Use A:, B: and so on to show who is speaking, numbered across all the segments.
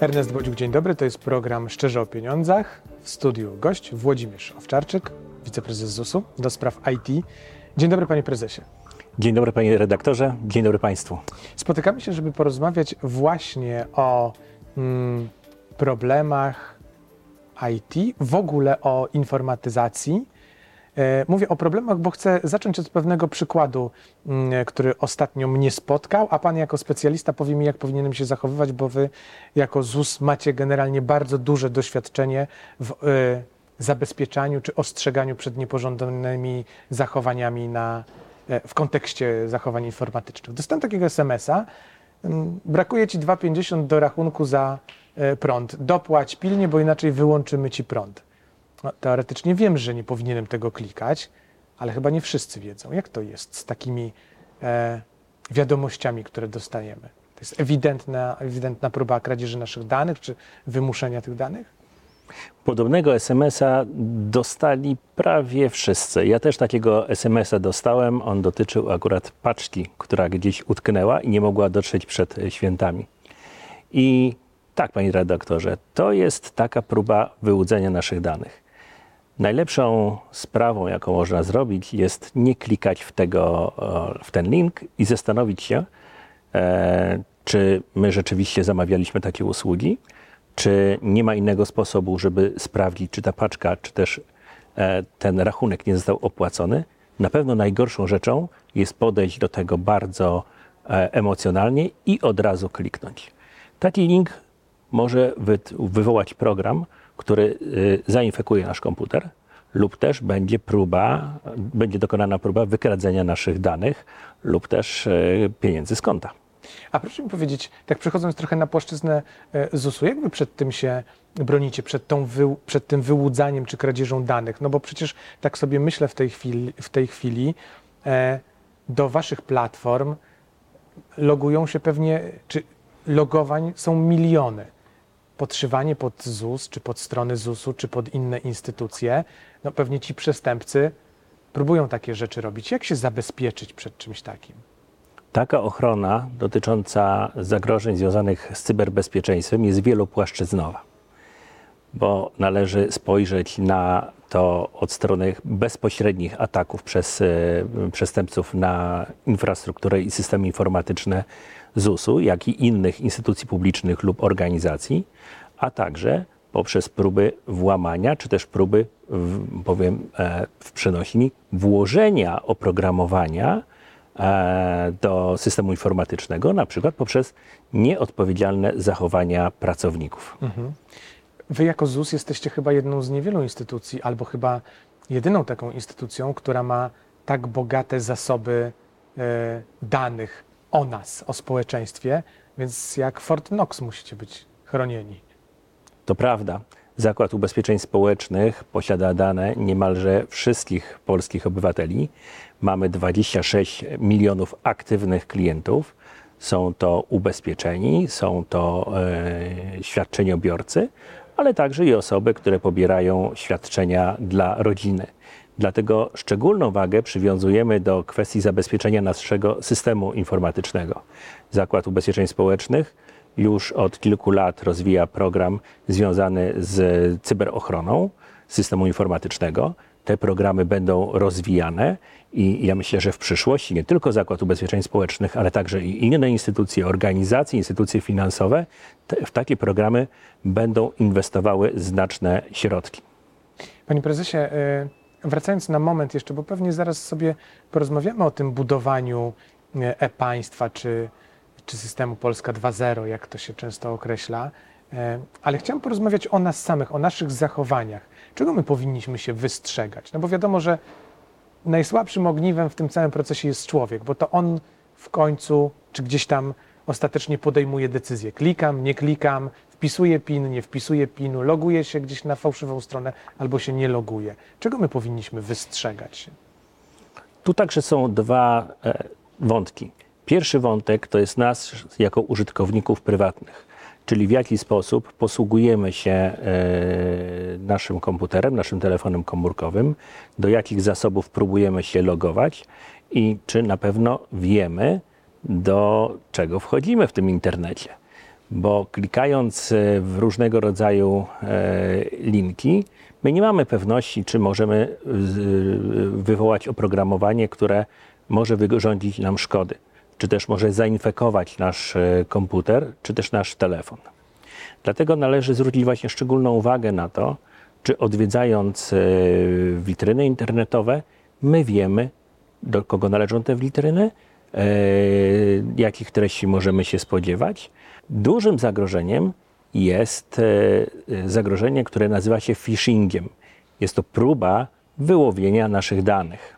A: Ernest Bodziuk, dzień dobry. To jest program Szczerze o Pieniądzach. W studiu gość Włodzimierz Owczarczyk, wiceprezes ZUS-u do spraw IT. Dzień dobry, panie prezesie.
B: Dzień dobry, panie redaktorze. Dzień dobry państwu.
A: Spotykamy się, żeby porozmawiać właśnie o mm, problemach IT, w ogóle o informatyzacji. E, Mówię o problemach, bo chcę zacząć od pewnego przykładu, mm, który ostatnio mnie spotkał, a pan jako specjalista powie mi, jak powinienem się zachowywać, bo wy jako ZUS macie generalnie bardzo duże doświadczenie w e, zabezpieczaniu czy ostrzeganiu przed niepożądanymi zachowaniami na, e, w kontekście zachowań informatycznych. Dostałem takiego SMS-a, brakuje ci 2,50 do rachunku za e, prąd. Dopłać pilnie, bo inaczej wyłączymy ci prąd. No, teoretycznie wiem, że nie powinienem tego klikać, ale chyba nie wszyscy wiedzą. Jak to jest z takimi e, wiadomościami, które dostajemy? To jest ewidentna, ewidentna próba kradzieży naszych danych czy wymuszenia tych danych?
B: Podobnego SMS-a dostali prawie wszyscy. Ja też takiego SMS-a dostałem. On dotyczył akurat paczki, która gdzieś utknęła i nie mogła dotrzeć przed świętami. I tak, panie redaktorze, to jest taka próba wyłudzenia naszych danych. Najlepszą sprawą, jaką można zrobić, jest nie klikać w, tego, w ten link i zastanowić się, e, czy my rzeczywiście zamawialiśmy takie usługi, czy nie ma innego sposobu, żeby sprawdzić, czy ta paczka, czy też e, ten rachunek nie został opłacony. Na pewno najgorszą rzeczą jest podejść do tego bardzo e, emocjonalnie i od razu kliknąć. Taki link może wy, wywołać program, który y, zainfekuje nasz komputer, lub też będzie próba, będzie dokonana próba wykradzenia naszych danych lub też pieniędzy z konta.
A: A proszę mi powiedzieć, tak przechodząc trochę na płaszczyznę e, ZUS-u, jak wy przed tym się bronicie, przed, tą wy, przed tym wyłudzaniem czy kradzieżą danych? No bo przecież tak sobie myślę w tej chwili, w tej chwili e, do waszych platform logują się pewnie, czy logowań są miliony. Podszywanie pod ZUS, czy pod strony ZUS-u, czy pod inne instytucje, no pewnie ci przestępcy próbują takie rzeczy robić. Jak się zabezpieczyć przed czymś takim?
B: Taka ochrona dotycząca zagrożeń związanych z cyberbezpieczeństwem jest wielopłaszczyznowa, bo należy spojrzeć na to od strony bezpośrednich ataków przez e, przestępców na infrastrukturę i systemy informatyczne ZUS-u, jak i innych instytucji publicznych lub organizacji, a także poprzez próby włamania, czy też próby, powiem e, w przenośni, włożenia oprogramowania do systemu informatycznego, na przykład poprzez nieodpowiedzialne zachowania pracowników.
A: Wy jako ZUS jesteście chyba jedną z niewielu instytucji, albo chyba jedyną taką instytucją, która ma tak bogate zasoby e, danych o nas, o społeczeństwie, więc jak Fort Knox musicie być chronieni.
B: To prawda. Zakład Ubezpieczeń Społecznych posiada dane niemalże wszystkich polskich obywateli. Mamy 26 milionów aktywnych klientów. Są to ubezpieczeni, są to e, świadczeniobiorcy, ale także i osoby, które pobierają świadczenia dla rodziny. Dlatego szczególną wagę przywiązujemy do kwestii zabezpieczenia naszego systemu informatycznego. Zakład Ubezpieczeń Społecznych już od kilku lat rozwija program związany z cyberochroną systemu informatycznego. Te programy będą rozwijane i ja myślę, że w przyszłości nie tylko Zakład Ubezpieczeń Społecznych, ale także i inne instytucje, organizacje, instytucje finansowe te, w takie programy będą inwestowały znaczne środki.
A: Panie prezesie, y, wracając na moment jeszcze, bo pewnie zaraz sobie porozmawiamy o tym budowaniu y, e-państwa czy, czy systemu Polska 2.0, jak to się często określa, y, ale chciałem porozmawiać o nas samych, o naszych zachowaniach. Czego my powinniśmy się wystrzegać? No bo wiadomo, że najsłabszym ogniwem w tym całym procesie jest człowiek, bo to on w końcu, czy gdzieś tam ostatecznie podejmuje decyzję. Klikam, nie klikam, wpisuję PIN, nie wpisuję PIN-u, się gdzieś na fałszywą stronę albo się nie loguję. Czego my powinniśmy wystrzegać się?
B: Tu także są dwa e, wątki. Pierwszy wątek to jest nas jako użytkowników prywatnych, czyli w jaki sposób posługujemy się e, naszym komputerem, naszym telefonem komórkowym, do jakich zasobów próbujemy się logować i czy na pewno wiemy, do czego wchodzimy w tym internecie. Bo klikając e, w różnego rodzaju e, linki, my nie mamy pewności, czy możemy wywołać oprogramowanie, które może wyrządzić nam szkody, czy też może zainfekować nasz e, komputer, czy też nasz telefon. Dlatego należy zwrócić właśnie szczególną uwagę na to, czy odwiedzając witryny internetowe, my wiemy, do kogo należą te witryny, E, jakich treści możemy się spodziewać. Dużym zagrożeniem jest e, zagrożenie, które nazywa się phishingiem. Jest to próba wyłowienia naszych danych.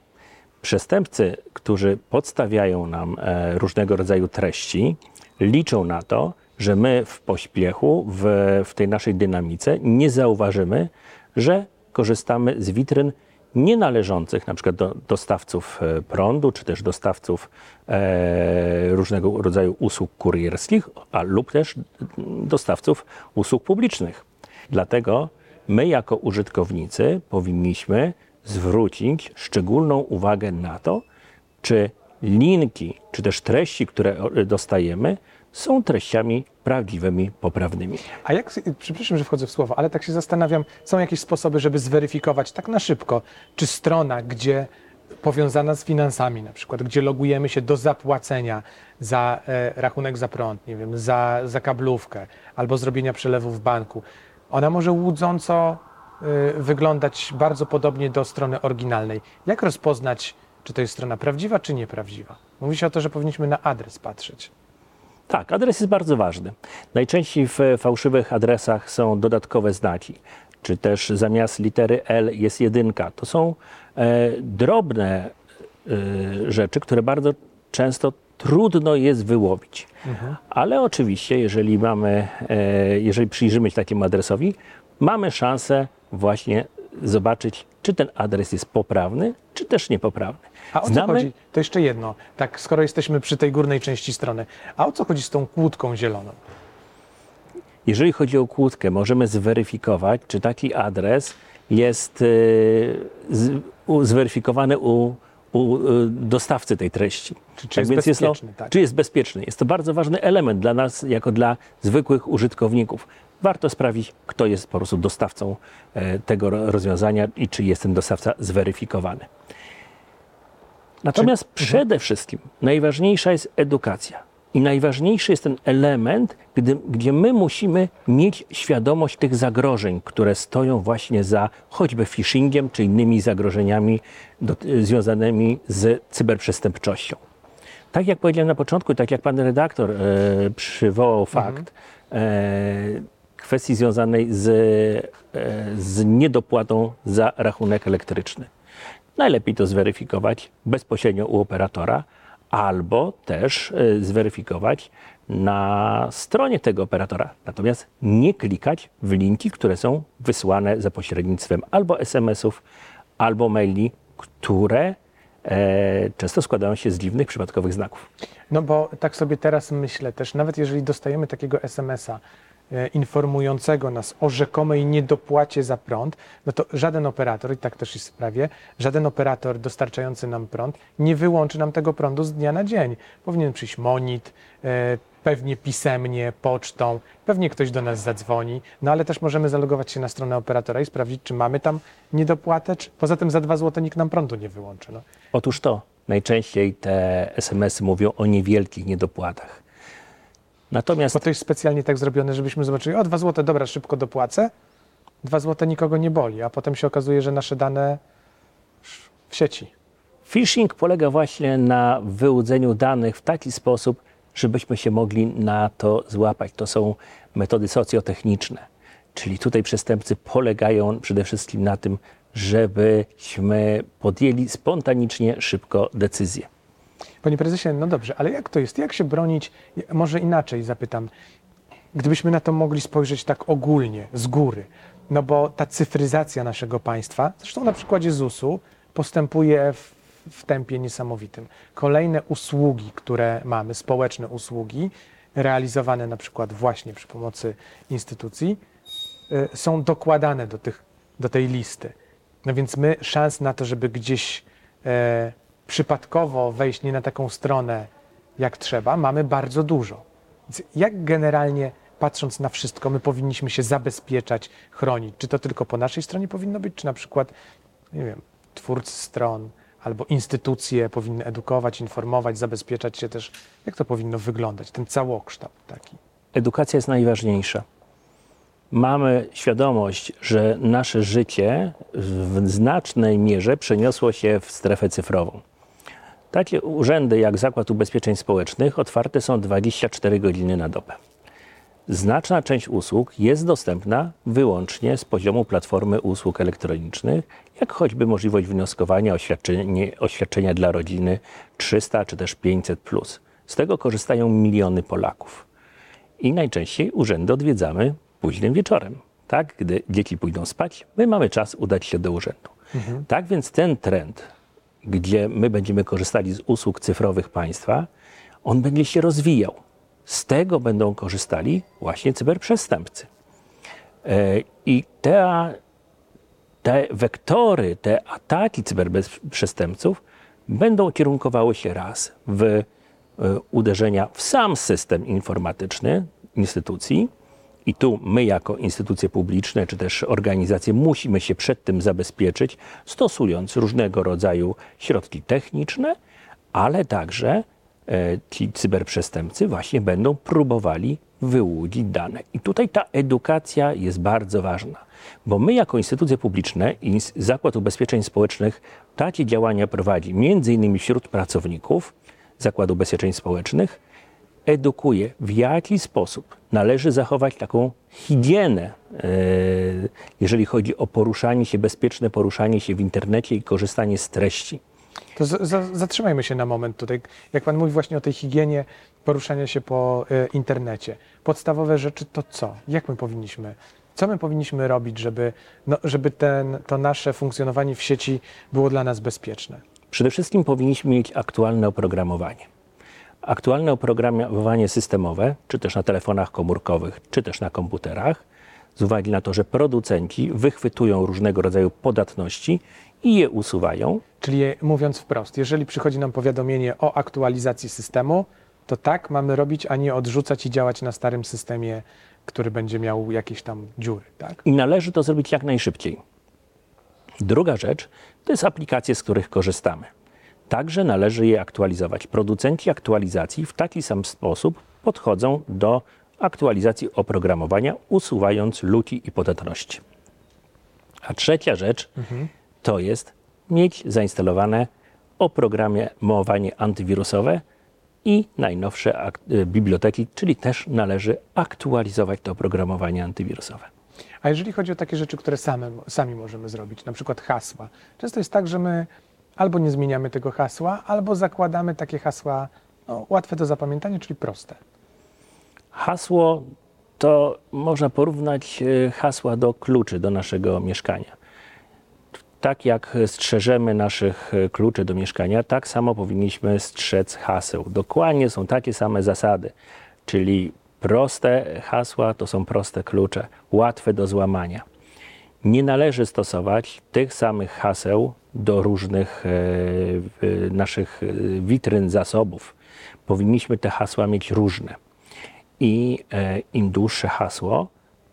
B: Przestępcy, którzy podstawiają nam e, różnego rodzaju treści, liczą na to, że my w pośpiechu, w, w tej naszej dynamice nie zauważymy, że korzystamy z witryn nienależących na przykład do dostawców e, prądu, czy też dostawców e, różnego rodzaju usług kurierskich, a lub też dostawców usług publicznych. Dlatego my jako użytkownicy powinniśmy zwrócić szczególną uwagę na to, czy linki, czy też treści, które dostajemy, są treściami prawdziwymi, poprawnymi.
A: A jak, przepraszam, że wchodzę w słowo, ale tak się zastanawiam, są jakieś sposoby, żeby zweryfikować tak na szybko, czy strona, gdzie powiązana z finansami na przykład, gdzie logujemy się do zapłacenia za e, rachunek za prąd, nie wiem, za, za kablówkę albo zrobienia przelewu w banku, ona może łudząco wyglądać bardzo podobnie do strony oryginalnej. Jak rozpoznać, czy to jest strona prawdziwa, czy nieprawdziwa? Mówi się o to, że powinniśmy na adres patrzeć.
B: Tak, adres jest bardzo ważny. Najczęściej w fałszywych adresach są dodatkowe znaki, czy też zamiast litery L jest jedynka. To są e, drobne e, rzeczy, które bardzo często trudno jest wyłowić. Mhm. Ale oczywiście, jeżeli mamy, e, jeżeli przyjrzymy się takiemu adresowi, mamy szansę właśnie zobaczyć, czy ten adres jest poprawny, czy też niepoprawny.
A: A o co Znamy... chodzi? To jeszcze jedno. Tak, skoro jesteśmy przy tej górnej części strony. A o co chodzi z tą kłódką zieloną?
B: Jeżeli chodzi o kłódkę, możemy zweryfikować, czy taki adres jest u, zweryfikowany u, u y, dostawcy tej treści.
A: Czy, czy tak jest więc bezpieczny? Jest
B: to, tak. Czy jest bezpieczny? Jest to bardzo ważny element dla nas, jako dla zwykłych użytkowników. Warto sprawdzić, kto jest po prostu dostawcą e, tego rozwiązania i czy jest ten dostawca zweryfikowany. Natomiast Czy... przede wszystkim najważniejsza jest edukacja. I najważniejszy jest ten element, gdy, gdzie my musimy mieć świadomość tych zagrożeń, które stoją właśnie za choćby phishingiem czy innymi zagrożeniami do, związanymi z cyberprzestępczością. Tak jak powiedziałem na początku, tak jak pan redaktor e, przywołał fakt mhm. e, kwestii związanej z, e, z niedopłatą za rachunek elektryczny. Najlepiej to zweryfikować bezpośrednio u operatora, albo też e, zweryfikować na stronie tego operatora. Natomiast nie klikać w linki, które są wysłane za pośrednictwem albo SMS-ów, albo maili, które e, często składają się z dziwnych, przypadkowych znaków.
A: No bo tak sobie teraz myślę też, nawet jeżeli dostajemy takiego SMS-a, informującego nas o rzekomej niedopłacie za prąd, no to żaden operator, i tak też jest w sprawie, żaden operator dostarczający nam prąd nie wyłączy nam tego prądu z dnia na dzień. Powinien przyjść monit, e, pewnie pisemnie, pocztą, pewnie ktoś do nas zadzwoni, no ale też możemy zalogować się na stronę operatora i sprawdzić, czy mamy tam niedopłatę, czy poza tym za dwa złote nikt nam prądu nie wyłączy. No.
B: Otóż to, najczęściej te SMS-y mówią o niewielkich niedopłatach.
A: Natomiast... Bo to jest specjalnie tak zrobione, żebyśmy zobaczyli, o dwa złote, dobra, szybko dopłacę. Dwa złote nikogo nie boli, a potem się okazuje, że nasze dane w sieci.
B: Phishing polega właśnie na wyłudzeniu danych w taki sposób, żebyśmy się mogli na to złapać. To są metody socjotechniczne. Czyli tutaj przestępcy polegają przede wszystkim na tym, żebyśmy podjęli spontanicznie szybko decyzję.
A: Panie prezesie, no dobrze, ale jak to jest? Jak się bronić? Może inaczej zapytam. Gdybyśmy na to mogli spojrzeć tak ogólnie, z góry, no bo ta cyfryzacja naszego państwa, zresztą na przykładzie ZUS-u, postępuje w, w tempie niesamowitym. Kolejne usługi, które mamy, społeczne usługi, realizowane na przykład właśnie przy pomocy instytucji, y, są dokładane do tych do tej listy. No więc my szans na to, żeby gdzieś e, przypadkowo wejść nie na taką stronę jak trzeba, mamy bardzo dużo. Więc jak generalnie patrząc na wszystko, my powinniśmy się zabezpieczać, chronić? Czy to tylko po naszej stronie powinno być, czy na przykład, nie wiem, twórcy stron albo instytucje powinny edukować, informować, zabezpieczać się też? Jak to powinno wyglądać, ten całokształt taki?
B: Edukacja jest najważniejsza. Mamy świadomość, że nasze życie w znacznej mierze przeniosło się w strefę cyfrową. Takie urzędy jak Zakład Ubezpieczeń Społecznych otwarte są 24 godziny na dobę. Znaczna część usług jest dostępna wyłącznie z poziomu platformy usług elektronicznych, jak choćby możliwość wnioskowania o świadczenie, o świadczenia dla rodziny 300 czy też 500. Z tego korzystają miliony Polaków. I najczęściej urzędy odwiedzamy późnym wieczorem. Tak, gdy dzieci pójdą spać, my mamy czas udać się do urzędu. Mhm. Tak więc ten trend, gdzie my będziemy korzystali z usług cyfrowych państwa, on będzie się rozwijał. Z tego będą korzystali właśnie cyberprzestępcy. E, I te, te wektory, te ataki cyberprzestępców będą kierunkowały się raz w e, uderzenia w sam system informatyczny instytucji, i tu my, jako instytucje publiczne czy też organizacje, musimy się przed tym zabezpieczyć, stosując różnego rodzaju środki techniczne, ale także e, ci cyberprzestępcy właśnie będą próbowali wyłudzić dane. I tutaj ta edukacja jest bardzo ważna, bo my, jako instytucje publiczne i Zakład Ubezpieczeń Społecznych takie działania prowadzi między innymi wśród pracowników Zakładu Ubezpieczeń Społecznych, edukuje, w jaki sposób należy zachować taką higienę, e, jeżeli chodzi o poruszanie się, bezpieczne poruszanie się w internecie i korzystanie z treści.
A: To zatrzymajmy się na moment tutaj. Jak Pan mówi właśnie o tej higienie poruszania się po e, internecie. Podstawowe rzeczy to co? Jak my powinniśmy co my powinniśmy robić, żeby, no, żeby ten, to nasze funkcjonowanie w sieci było dla nas bezpieczne?
B: Przede wszystkim powinniśmy mieć aktualne oprogramowanie. Aktualne oprogramowanie systemowe, czy też na telefonach komórkowych, czy też na komputerach, z uwagi na to, że producenci wychwytują różnego rodzaju podatności i je usuwają.
A: Czyli mówiąc wprost, jeżeli przychodzi nam powiadomienie o aktualizacji systemu, to tak mamy robić, a nie odrzucać i działać na starym systemie, który będzie miał jakieś tam dziury. Tak?
B: I należy to zrobić jak najszybciej. Druga rzecz to jest aplikacje, z których korzystamy. Także należy je aktualizować. Producenci aktualizacji w taki sam sposób podchodzą do aktualizacji oprogramowania, usuwając luki i podatności. A trzecia rzecz mhm. to jest mieć zainstalowane oprogramowanie antywirusowe i najnowsze y, biblioteki, czyli też należy aktualizować to oprogramowanie antywirusowe.
A: A jeżeli chodzi o takie rzeczy, które same, sami możemy zrobić, na przykład hasła, często jest tak, że my albo nie zmieniamy tego hasła, albo zakładamy takie hasła no, łatwe do zapamiętania, czyli proste.
B: Hasło to można porównać e, hasła do kluczy do naszego mieszkania. Tak jak strzeżemy naszych e, kluczy do mieszkania, tak samo powinniśmy strzec haseł. Dokładnie są takie same zasady, czyli proste hasła to są proste klucze, łatwe do złamania. Nie należy stosować tych samych haseł do różnych e, naszych e, witryn zasobów. Powinniśmy te hasła mieć różne. I e, im dłuższe hasło,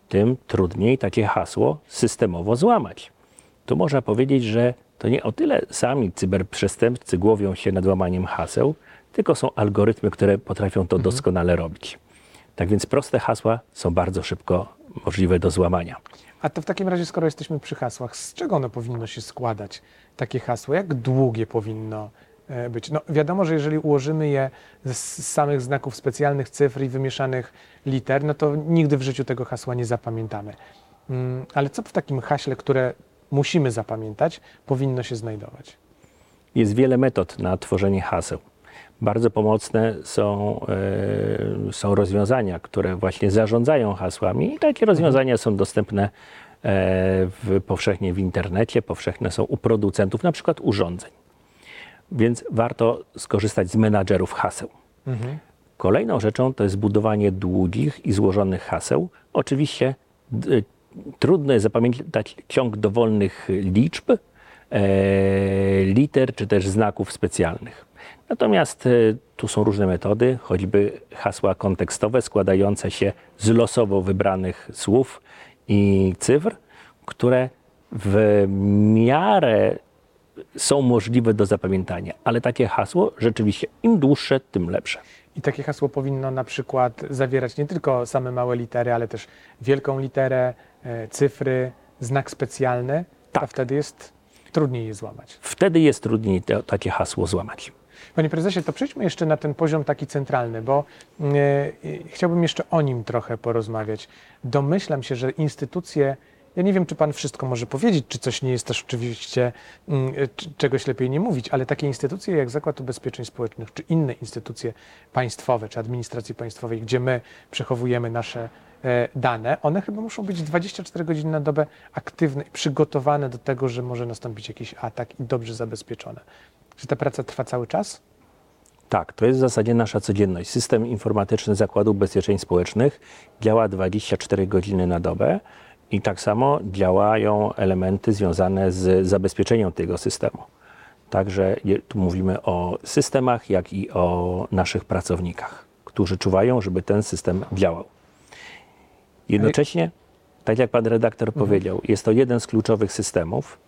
B: tym trudniej takie hasło systemowo złamać. Tu można powiedzieć, że to nie o tyle sami cyberprzestępcy głowią się nad łamaniem haseł, tylko są algorytmy, które potrafią to mhm. doskonale robić. Tak więc proste hasła są bardzo szybko możliwe do złamania.
A: A to w takim razie, skoro jesteśmy przy hasłach, z czego ono powinno się składać, takie hasło? Jak długie powinno e, być? No, wiadomo, że jeżeli ułożymy je z samych znaków specjalnych, cyfr i wymieszanych liter, no to nigdy w życiu tego hasła nie zapamiętamy. Mm, ale co w takim haśle, które musimy zapamiętać, powinno się znajdować?
B: Jest wiele metod na tworzenie haseł. Bardzo pomocne są, e, są rozwiązania, które właśnie zarządzają hasłami i takie rozwiązania są dostępne e, w, powszechnie w internecie, powszechne są u producentów, na przykład urządzeń. Więc warto skorzystać z menadżerów haseł. Mhm. Kolejną rzeczą to jest budowanie długich i złożonych haseł. Oczywiście trudno jest zapamiętać ciąg dowolnych liczb, e, liter czy też znaków specjalnych. Natomiast e, tu są różne metody, choćby hasła kontekstowe składające się z losowo wybranych słów i cyfr, które w miarę są możliwe do zapamiętania, ale takie hasło rzeczywiście im dłuższe, tym lepsze.
A: I takie hasło powinno na przykład zawierać nie tylko same małe litery, ale też wielką literę, e, cyfry, znak specjalny. Tak. A wtedy jest trudniej je złamać.
B: Wtedy jest trudniej to, takie hasło złamać.
A: Panie prezesie, to przejdźmy jeszcze na ten poziom taki centralny, bo e, e, chciałbym jeszcze o nim trochę porozmawiać. Domyślam się, że instytucje ja nie wiem, czy Pan wszystko może powiedzieć, czy coś nie jest też oczywiście mm, czegoś lepiej nie mówić, ale takie instytucje jak Zakład Ubezpieczeń Społecznych, czy inne instytucje państwowe, czy administracji państwowej, gdzie my przechowujemy nasze e, dane, one chyba muszą być 24 godziny na dobę aktywne i przygotowane do tego, że może nastąpić jakiś atak i dobrze zabezpieczone. Czy ta praca trwa cały czas?
B: Tak, to jest w zasadzie nasza codzienność. System informatyczny Zakładu Ubezpieczeń Społecznych działa 24 godziny na dobę. I tak samo działają elementy związane z zabezpieczeniem tego systemu. Także tu mówimy o systemach, jak i o naszych pracownikach, którzy czuwają, żeby ten system działał. Jednocześnie, tak jak pan redaktor mhm. powiedział, jest to jeden z kluczowych systemów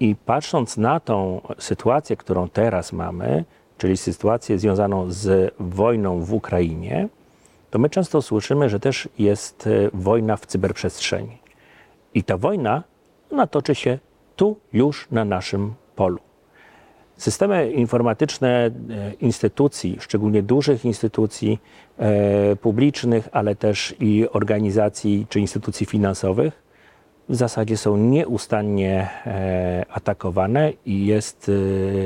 B: i patrząc na tą sytuację, którą teraz mamy, czyli sytuację związaną z wojną w Ukrainie, to my często słyszymy, że też jest e, wojna w cyberprzestrzeni. I ta wojna, ona toczy się tu, już na naszym polu. Systemy informatyczne e, instytucji, szczególnie dużych instytucji e, publicznych, ale też i organizacji czy instytucji finansowych, w zasadzie są nieustannie e, atakowane i jest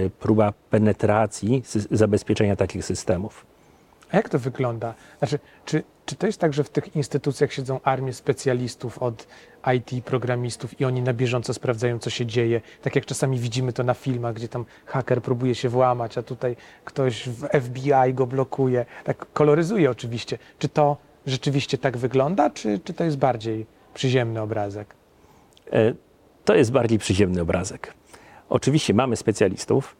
B: e, próba penetracji zabezpieczenia takich systemów.
A: A jak to wygląda? Znaczy, czy, czy to jest tak, że w tych instytucjach siedzą armie specjalistów od IT, programistów i oni na bieżąco sprawdzają, co się dzieje? Tak jak czasami widzimy to na filmach, gdzie tam haker próbuje się włamać, a tutaj ktoś w FBI go blokuje. Tak koloryzuje oczywiście. Czy to rzeczywiście tak wygląda, czy, czy to jest bardziej przyziemny obrazek?
B: E, to jest bardziej przyziemny obrazek. Oczywiście mamy specjalistów,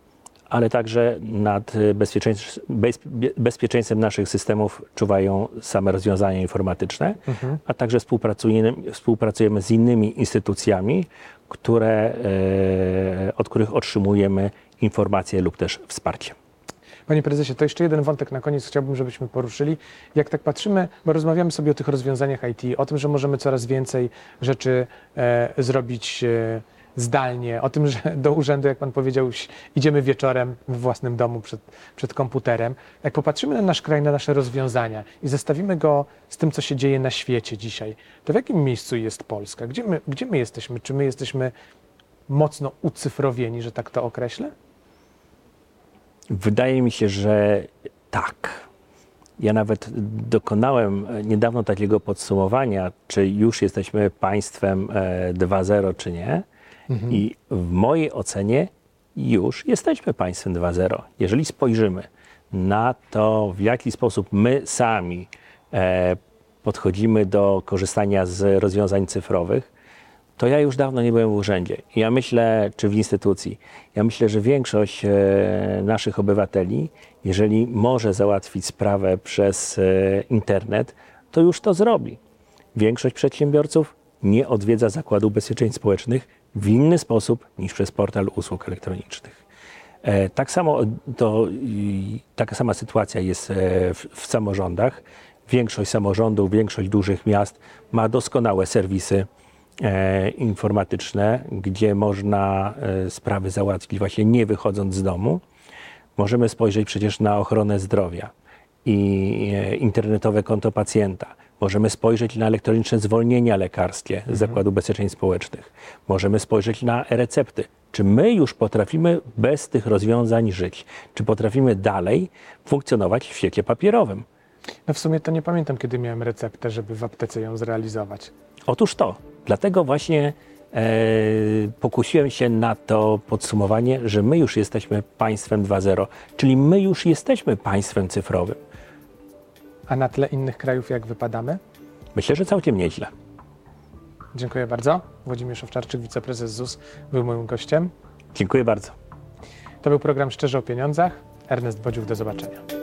B: ale także nad bezpieczeństwem naszych systemów czuwają same rozwiązania informatyczne, mhm. a także współpracujemy, współpracujemy z innymi instytucjami, które, e, od których otrzymujemy informacje lub też wsparcie.
A: Panie prezesie, to jeszcze jeden wątek na koniec chciałbym, żebyśmy poruszyli. Jak tak patrzymy, bo rozmawiamy sobie o tych rozwiązaniach IT, o tym, że możemy coraz więcej rzeczy e, zrobić e, zdalnie, o tym, że do urzędu, jak pan powiedział, idziemy wieczorem w własnym domu przed, przed komputerem. Jak popatrzymy na nasz kraj, na nasze rozwiązania i zestawimy go z tym, co się dzieje na świecie dzisiaj, to w jakim miejscu jest Polska? Gdzie my, gdzie my jesteśmy? Czy my jesteśmy mocno ucyfrowieni, że tak to określę?
B: Wydaje mi się, że tak. Ja nawet dokonałem niedawno takiego podsumowania, czy już jesteśmy państwem 2.0, e, czy nie. Mhm. I w mojej ocenie już jesteśmy państwem 2.0. Jeżeli spojrzymy na to, w jaki sposób my sami e, podchodzimy do korzystania z rozwiązań cyfrowych, to ja już dawno nie byłem w urzędzie. Ja myślę, czy w instytucji, ja myślę, że większość e, naszych obywateli, jeżeli może załatwić sprawę przez e, internet, to już to zrobi. Większość przedsiębiorców nie odwiedza Zakładu Ubezpieczeń Społecznych w inny sposób niż przez portal usług elektronicznych. E, tak samo to, taka sama sytuacja jest w, w samorządach. Większość samorządów, większość dużych miast ma doskonałe serwisy informatyczne, gdzie można e, sprawy załatwić właśnie nie wychodząc z domu. Możemy spojrzeć przecież na ochronę zdrowia i e, internetowe konto pacjenta Możemy spojrzeć na elektroniczne zwolnienia lekarskie z mhm. Zakładu Ubezpieczeń Społecznych. Możemy spojrzeć na e-recepty. Czy my już potrafimy bez tych rozwiązań żyć? Czy potrafimy dalej funkcjonować w świecie papierowym?
A: No w sumie to nie pamiętam, kiedy miałem receptę, żeby w aptece ją zrealizować.
B: Otóż to. Dlatego właśnie e, pokusiłem się na to podsumowanie, że my już jesteśmy państwem 2.0, czyli my już jesteśmy państwem cyfrowym.
A: A na tle innych krajów jak wypadamy?
B: Myślę, że całkiem nieźle.
A: Dziękuję bardzo. Włodzimierz Owczarczyk, wiceprezes ZUS, był moim gościem.
B: Dziękuję bardzo.
A: To był program Szczerze o Pieniądzach. Ernest Bodziuk, do zobaczenia.